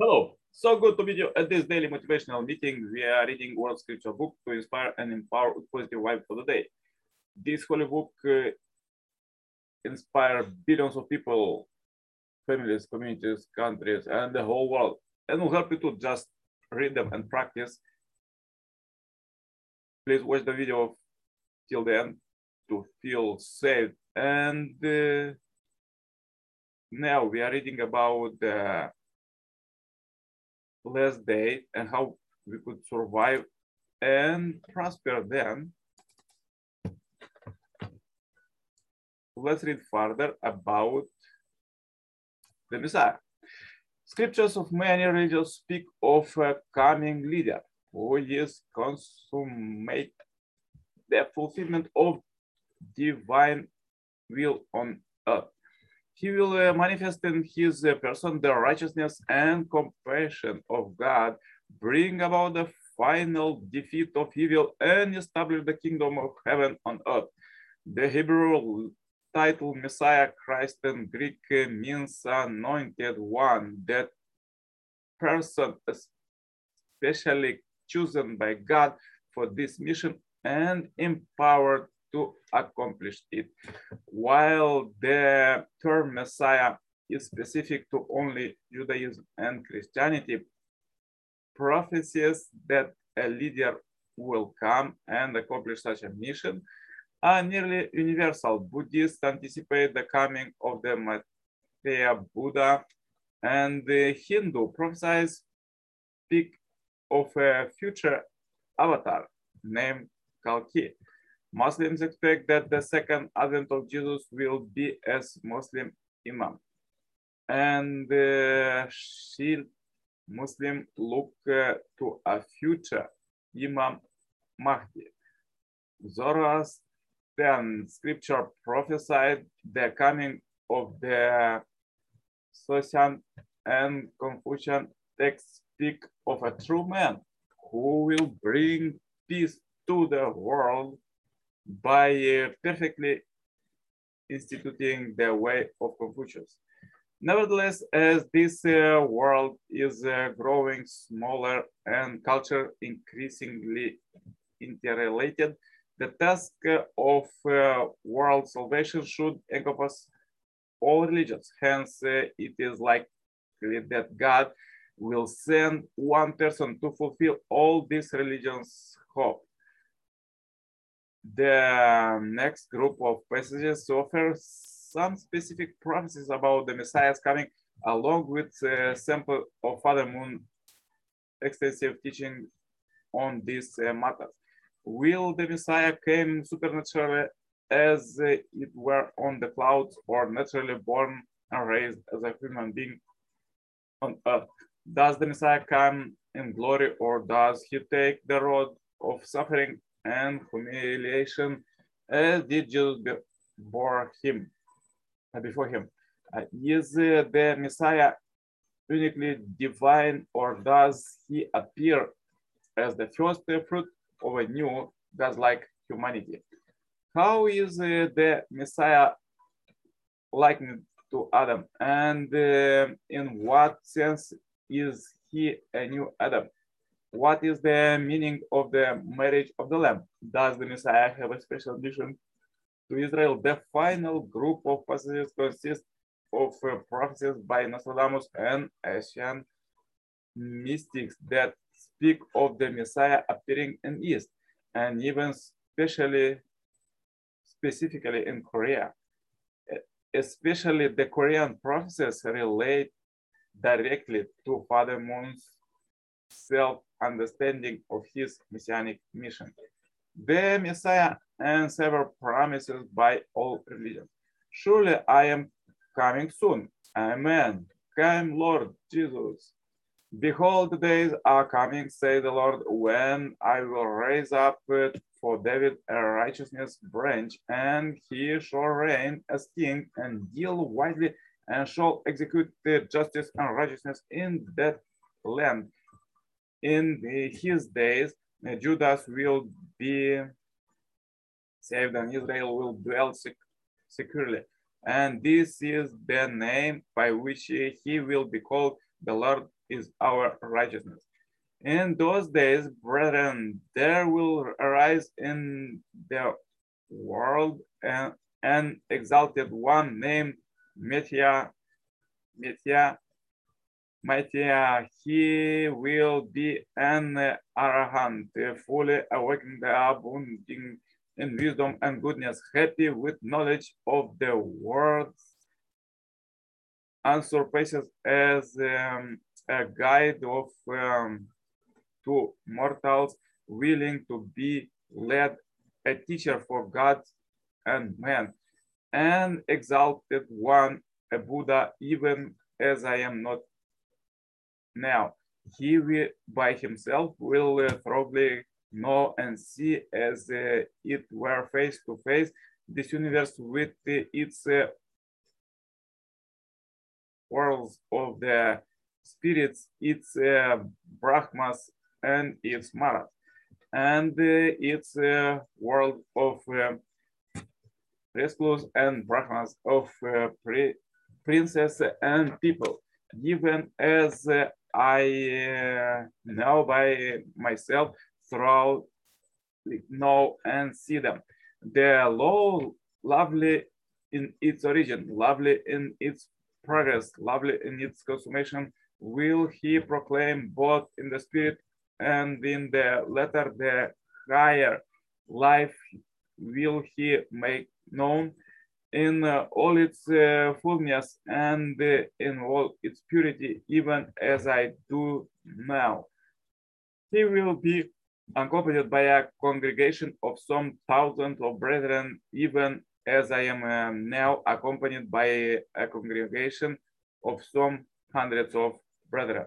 Hello. So good to meet you at this daily motivational meeting. We are reading World Scripture book to inspire and empower positive vibe for the day. This holy book uh, inspire billions of people, families, communities, countries, and the whole world, and will help you to just read them and practice. Please watch the video till the end to feel safe. And uh, now we are reading about the last day and how we could survive and prosper then. Let's read further about the Messiah. Scriptures of many religions speak of a coming leader who is consummate the fulfillment of divine will on earth. He will uh, manifest in his uh, person the righteousness and compassion of God, bring about the final defeat of evil, and establish the kingdom of heaven on earth. The Hebrew title Messiah Christ in Greek uh, means anointed one, that person especially chosen by God for this mission and empowered to accomplish it. While the term Messiah is specific to only Judaism and Christianity, prophecies that a leader will come and accomplish such a mission are nearly universal. Buddhists anticipate the coming of the Maitreya Buddha, and the Hindu prophesies speak of a future avatar named Kalki. Muslims expect that the second advent of Jesus will be as Muslim Imam. And uh, Muslim look uh, to a future Imam Mahdi. Zoroastrian scripture prophesied the coming of the Saoshyant and Confucian texts speak of a true man who will bring peace to the world by uh, perfectly instituting the way of Confucius. Nevertheless, as this uh, world is uh, growing smaller and culture increasingly interrelated, the task of uh, world salvation should encompass all religions. Hence, uh, it is likely that God will send one person to fulfill all these religions' hope. The next group of passages offer some specific prophecies about the Messiah's coming, along with a sample of Father Moon extensive teaching on these uh, matters. Will the Messiah come supernaturally as uh, it were on the clouds or naturally born and raised as a human being on earth? Does the Messiah come in glory or does he take the road of suffering and humiliation as did Jesus before him, uh, before him. Uh, is uh, the Messiah uniquely divine or does he appear as the first fruit of a new God-like humanity? How is the Messiah likened to Adam and in what sense is he a new Adam? What is the meaning of the marriage of the Lamb? Does the Messiah have a special mission to Israel? The final group of passages consists of uh, prophecies by Nostradamus and Asian mystics that speak of the Messiah appearing in East and even especially specifically in Korea. Especially the Korean prophecies relate directly to Father Moon's self understanding of his messianic mission. The Messiah and several promises by all religions. Surely I am coming soon. Amen. Come, Lord Jesus. Behold, the days are coming, say the Lord, when I will raise up for David a righteousness branch, and he shall reign as king and deal wisely and shall execute the justice and righteousness in that land in his days, uh, Judas will be saved and Israel will dwell sec securely. And this is the name by which he will be called. The Lord is our righteousness. In those days, brethren, there will arise in the world an, an exalted one named Messiah, Messiah, Messiah. He will be an arahant, fully awakened, abounding in wisdom and goodness, happy with knowledge of the words, and surpasses as um, a guide of um, to mortals, willing to be led, a teacher for God and man, an exalted one, a Buddha, even as I am not now. He will, by himself will uh, thoroughly know and see as uh, it were face to face this universe with uh, its uh, worlds of the spirits, its uh, brahmas and its maras, and uh, its uh, world of rescues and brahmas of pri princess and people, given as I uh, know by myself throughout know and see them. They are low, lovely in its origin, lovely in its progress, lovely in its consummation, will he proclaim both in the spirit and in the letter the higher life will he make known in uh, all its uh, fullness and uh, in all its purity, even as I do now. He will be accompanied by a congregation of some thousands of brethren, even as I am um, now accompanied by a congregation of some hundreds of brethren.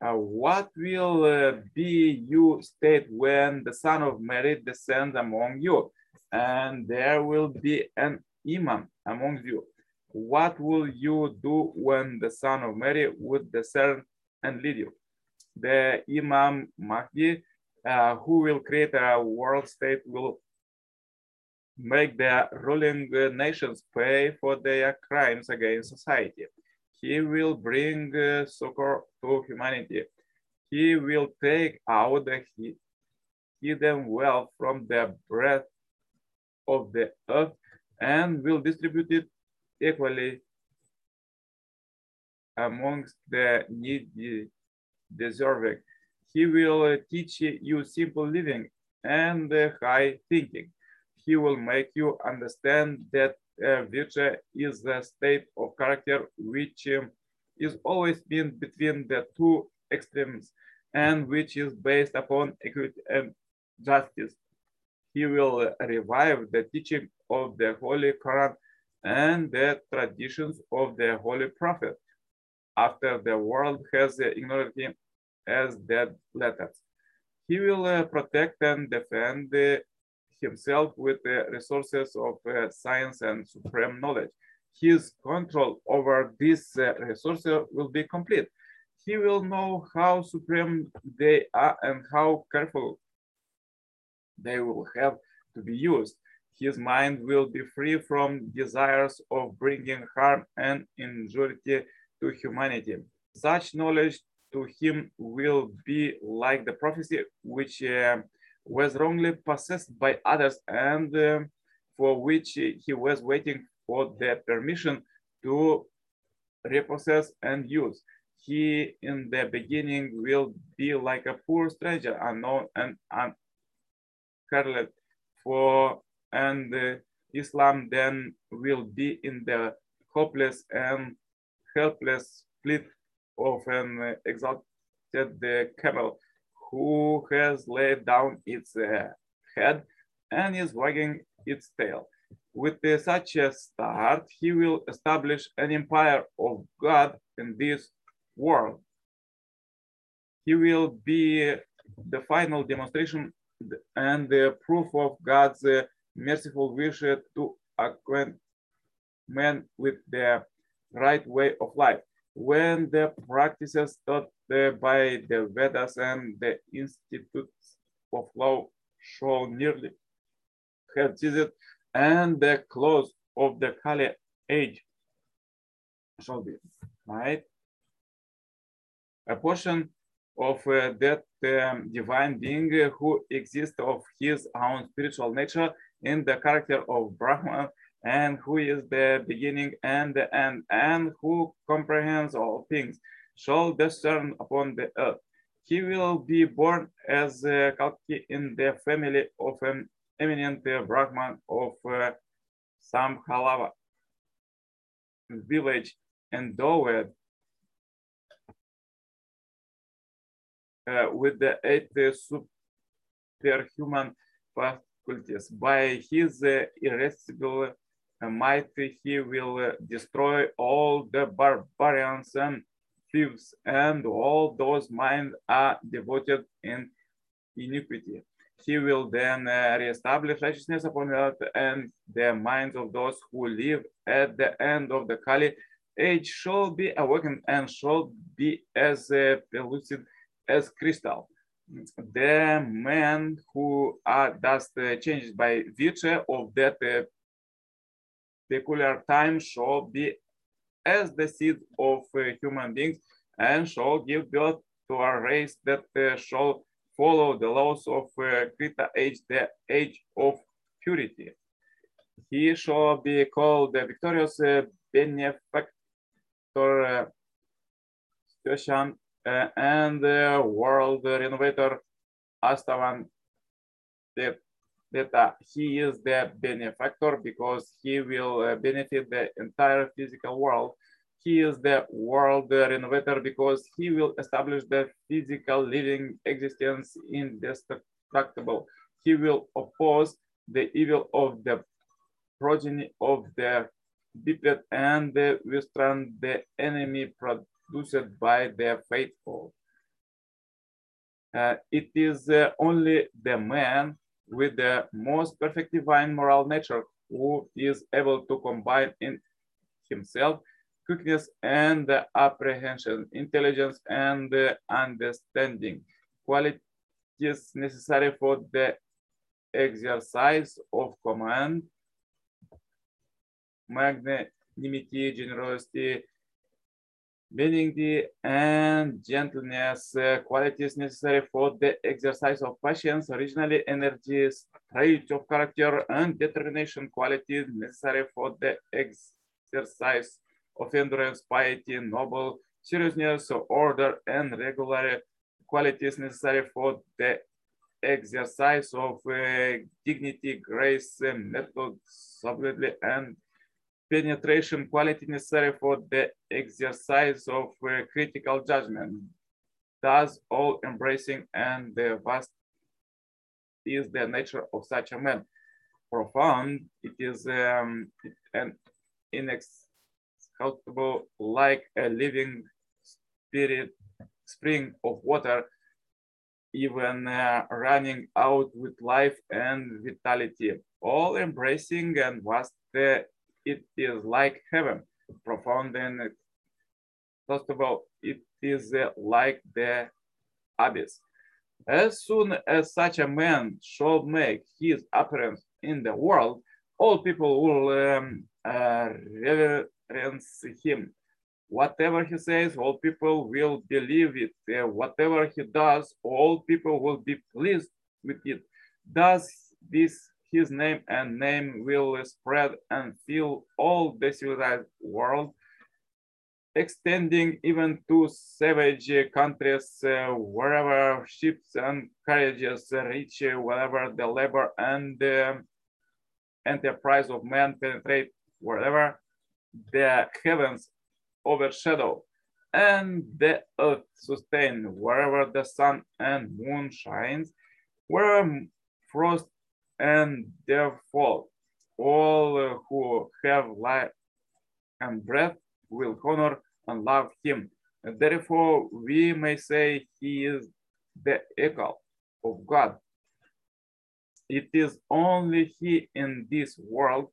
Uh, what will uh, be you state when the son of Mary descends among you, and there will be an imam among you? What will you do when the son of Mary would descend and lead you? The Imam Mahdi, uh, who will create a world state, will make the ruling nations pay for their crimes against society. He will bring uh, succor to humanity. He will take out the hidden wealth from the breath of the earth and will distribute it equally amongst the needy deserving. He will teach you simple living and high thinking. He will make you understand that uh, virtue is the state of character which um, is always been between the two extremes and which is based upon equity and justice. He will revive the teaching of the Holy Quran and the traditions of the Holy Prophet after the world has ignored him as dead letters. He will uh, protect and defend uh, himself with the resources of uh, science and supreme knowledge. His control over these uh, resources will be complete. He will know how supreme they are and how careful they will have to be used. His mind will be free from desires of bringing harm and injury to humanity. Such knowledge to him will be like the prophecy which uh, was wrongly possessed by others and uh, for which he was waiting for the permission to repossess and use. He in the beginning will be like a poor stranger, unknown and uncared for, and uh, Islam then will be in the hopeless and helpless split of an exalted the camel who has laid down its uh, head and is wagging its tail. With uh, such a start, he will establish an empire of God in this world. He will be the final demonstration and the proof of God's uh, merciful wish to acquaint men with the right way of life when the practices taught by the Vedas and the institutes of law show nearly have ceased and the close of the Kali age shall be, right? a portion of uh, that um, divine being who exists of his own spiritual nature in the character of Brahman and who is the beginning and the end and who comprehends all things shall descend upon the earth. He will be born as a Kalki in the family of an eminent Brahman of uh, Sambhala village endowed with the eight superhuman faculties. By his irresistible might, he will destroy all the barbarians and thieves, and all those minds are devoted in iniquity. He will then uh, reestablish righteousness upon earth, and the minds of those who live at the end of the Kali age shall be awakened and shall be as uh, pellucid as crystal. The men who are thus uh, changed by virtue of that uh, peculiar time shall be as the seed of uh, human beings and shall give birth to a race that uh, shall follow the laws of uh, Krita age, the age of purity. He shall be called the victorious uh, benefactor uh, uh, and the world renovator Astavan that, that uh, he is the benefactor because he will uh, benefit the entire physical world. He is the world renovator because he will establish the physical living existence indestructible. He will oppose the evil of the progeny of the biped and withstand the enemy produced by the faithful. Uh, it is uh, only the man with the most perfect divine moral nature who is able to combine in himself quickness and apprehension, intelligence and understanding, qualities necessary for the exercise of command, magnanimity, generosity, benignity, and gentleness, uh, qualities necessary for the exercise of patience, originally energy, strength of character, and determination, qualities necessary for the exercise of endurance, piety, noble, seriousness, order, and regular qualities necessary for the exercise of uh, dignity, grace, method, sobriety, and penetration quality necessary for the exercise of uh, critical judgment. Thus, all embracing and the vast is the nature of such a man. Profound, it is um, an inexhaustible, like a living spirit, spring of water, even uh, running out with life and vitality, all embracing and vast uh, it is like heaven, profound and first of all, it is uh, like the abyss. As soon as such a man shall make his appearance in the world, all people will um, uh, reverence him. Whatever he says, all people will believe it. Uh, whatever he does, all people will be pleased with it. Does this his name and name will spread and fill all the civilized world, extending even to savage countries uh, wherever ships and carriages reach, uh, wherever the labor and the enterprise of man penetrate, wherever the heavens overshadow and the earth sustain, wherever the sun and moon shines, where frost and therefore all who have life and breath will honor and love him. And therefore, we may say he is the echo of God. It is only he in this world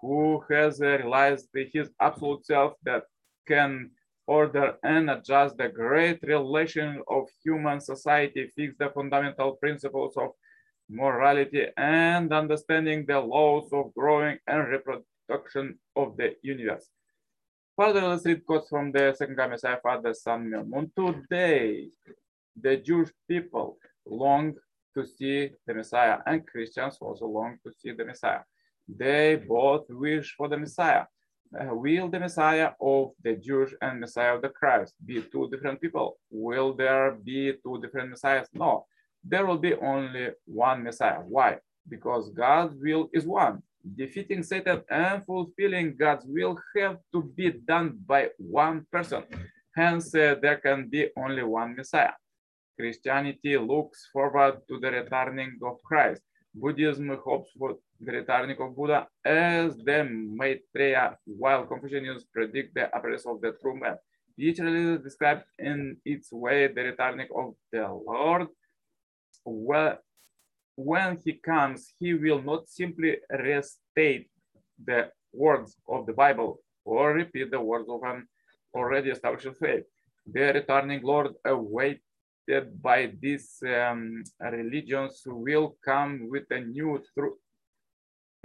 who has realized his absolute self that can order and adjust the great relation of human society, fix the fundamental principles of morality, and understanding the laws of growing and reproduction of the universe. Further, let's read quotes from the second coming Messiah, Father Milmun. Today, the Jewish people long to see the Messiah, and Christians also long to see the Messiah. They both wish for the Messiah. Uh, will the Messiah of the Jewish and Messiah of the Christ be two different people? Will there be two different Messiahs? No, there will be only one Messiah. Why? Because God's will is one. Defeating Satan and fulfilling God's will have to be done by one person. Hence, uh, there can be only one Messiah. Christianity looks forward to the returning of Christ. Buddhism hopes for the returning of Buddha as the Maitreya, while Confucianism predict the appearance of the true man. Religion describes in its way the returning of the Lord. Well, when he comes, he will not simply restate the words of the Bible or repeat the words of an already established faith. The returning Lord awaited by these um, religions will come with a new truth,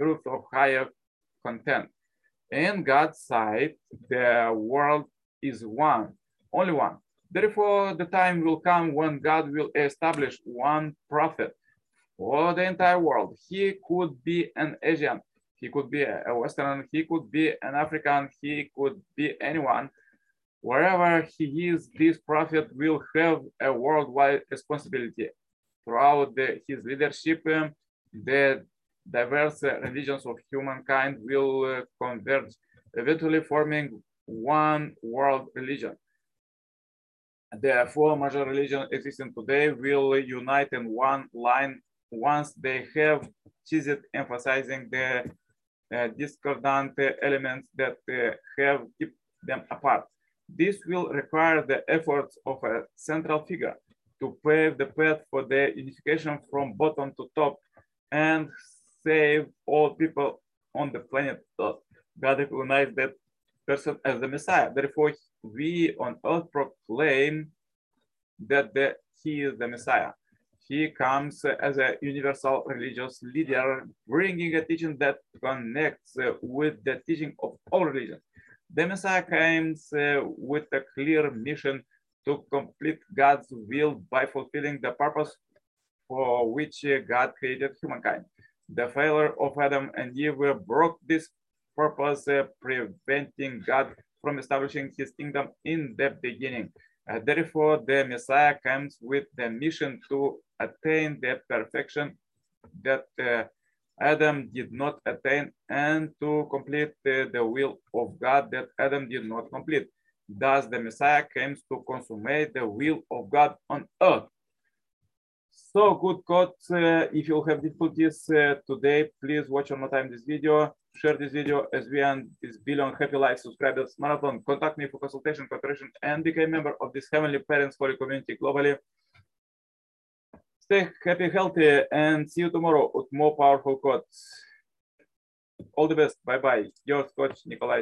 truth of higher content. In God's sight, the world is one, only one. Therefore, the time will come when God will establish one prophet for the entire world. He could be an Asian, he could be a Western, he could be an African, he could be anyone. Wherever he is, this prophet will have a worldwide responsibility. Throughout the, his leadership, um, the diverse religions of humankind will uh, converge, eventually forming one world religion. The four major religions existing today will unite in one line once they have ceased emphasizing the uh, discordant elements that uh, have kept them apart. This will require the efforts of a central figure to pave the path for the unification from bottom to top and save all people on the planet. God recognized that person as the Messiah. Therefore, we on earth proclaim that the, he is the Messiah he comes as a universal religious leader, bringing a teaching that connects uh, with the teaching of all religions. The Messiah comes uh, with a clear mission to complete God's will by fulfilling the purpose for which uh, God created humankind. The failure of Adam and Eve broke this purpose, preventing God from establishing his kingdom in the beginning. Uh, therefore, the Messiah comes with the mission to attain the perfection that uh, Adam did not attain and to complete the, the will of God that Adam did not complete. Thus, the Messiah comes to consummate the will of God on earth. So good God, Uh, if you have difficulties uh, today, please watch one more time this video, share this video as we end this billion happy life subscribers marathon. Contact me for consultation, cooperation, and become a member of this Heavenly Parents Holy community globally. Stay happy, healthy, and see you tomorrow with more powerful quotes. All the best. Bye-bye. Your coach, Nikolai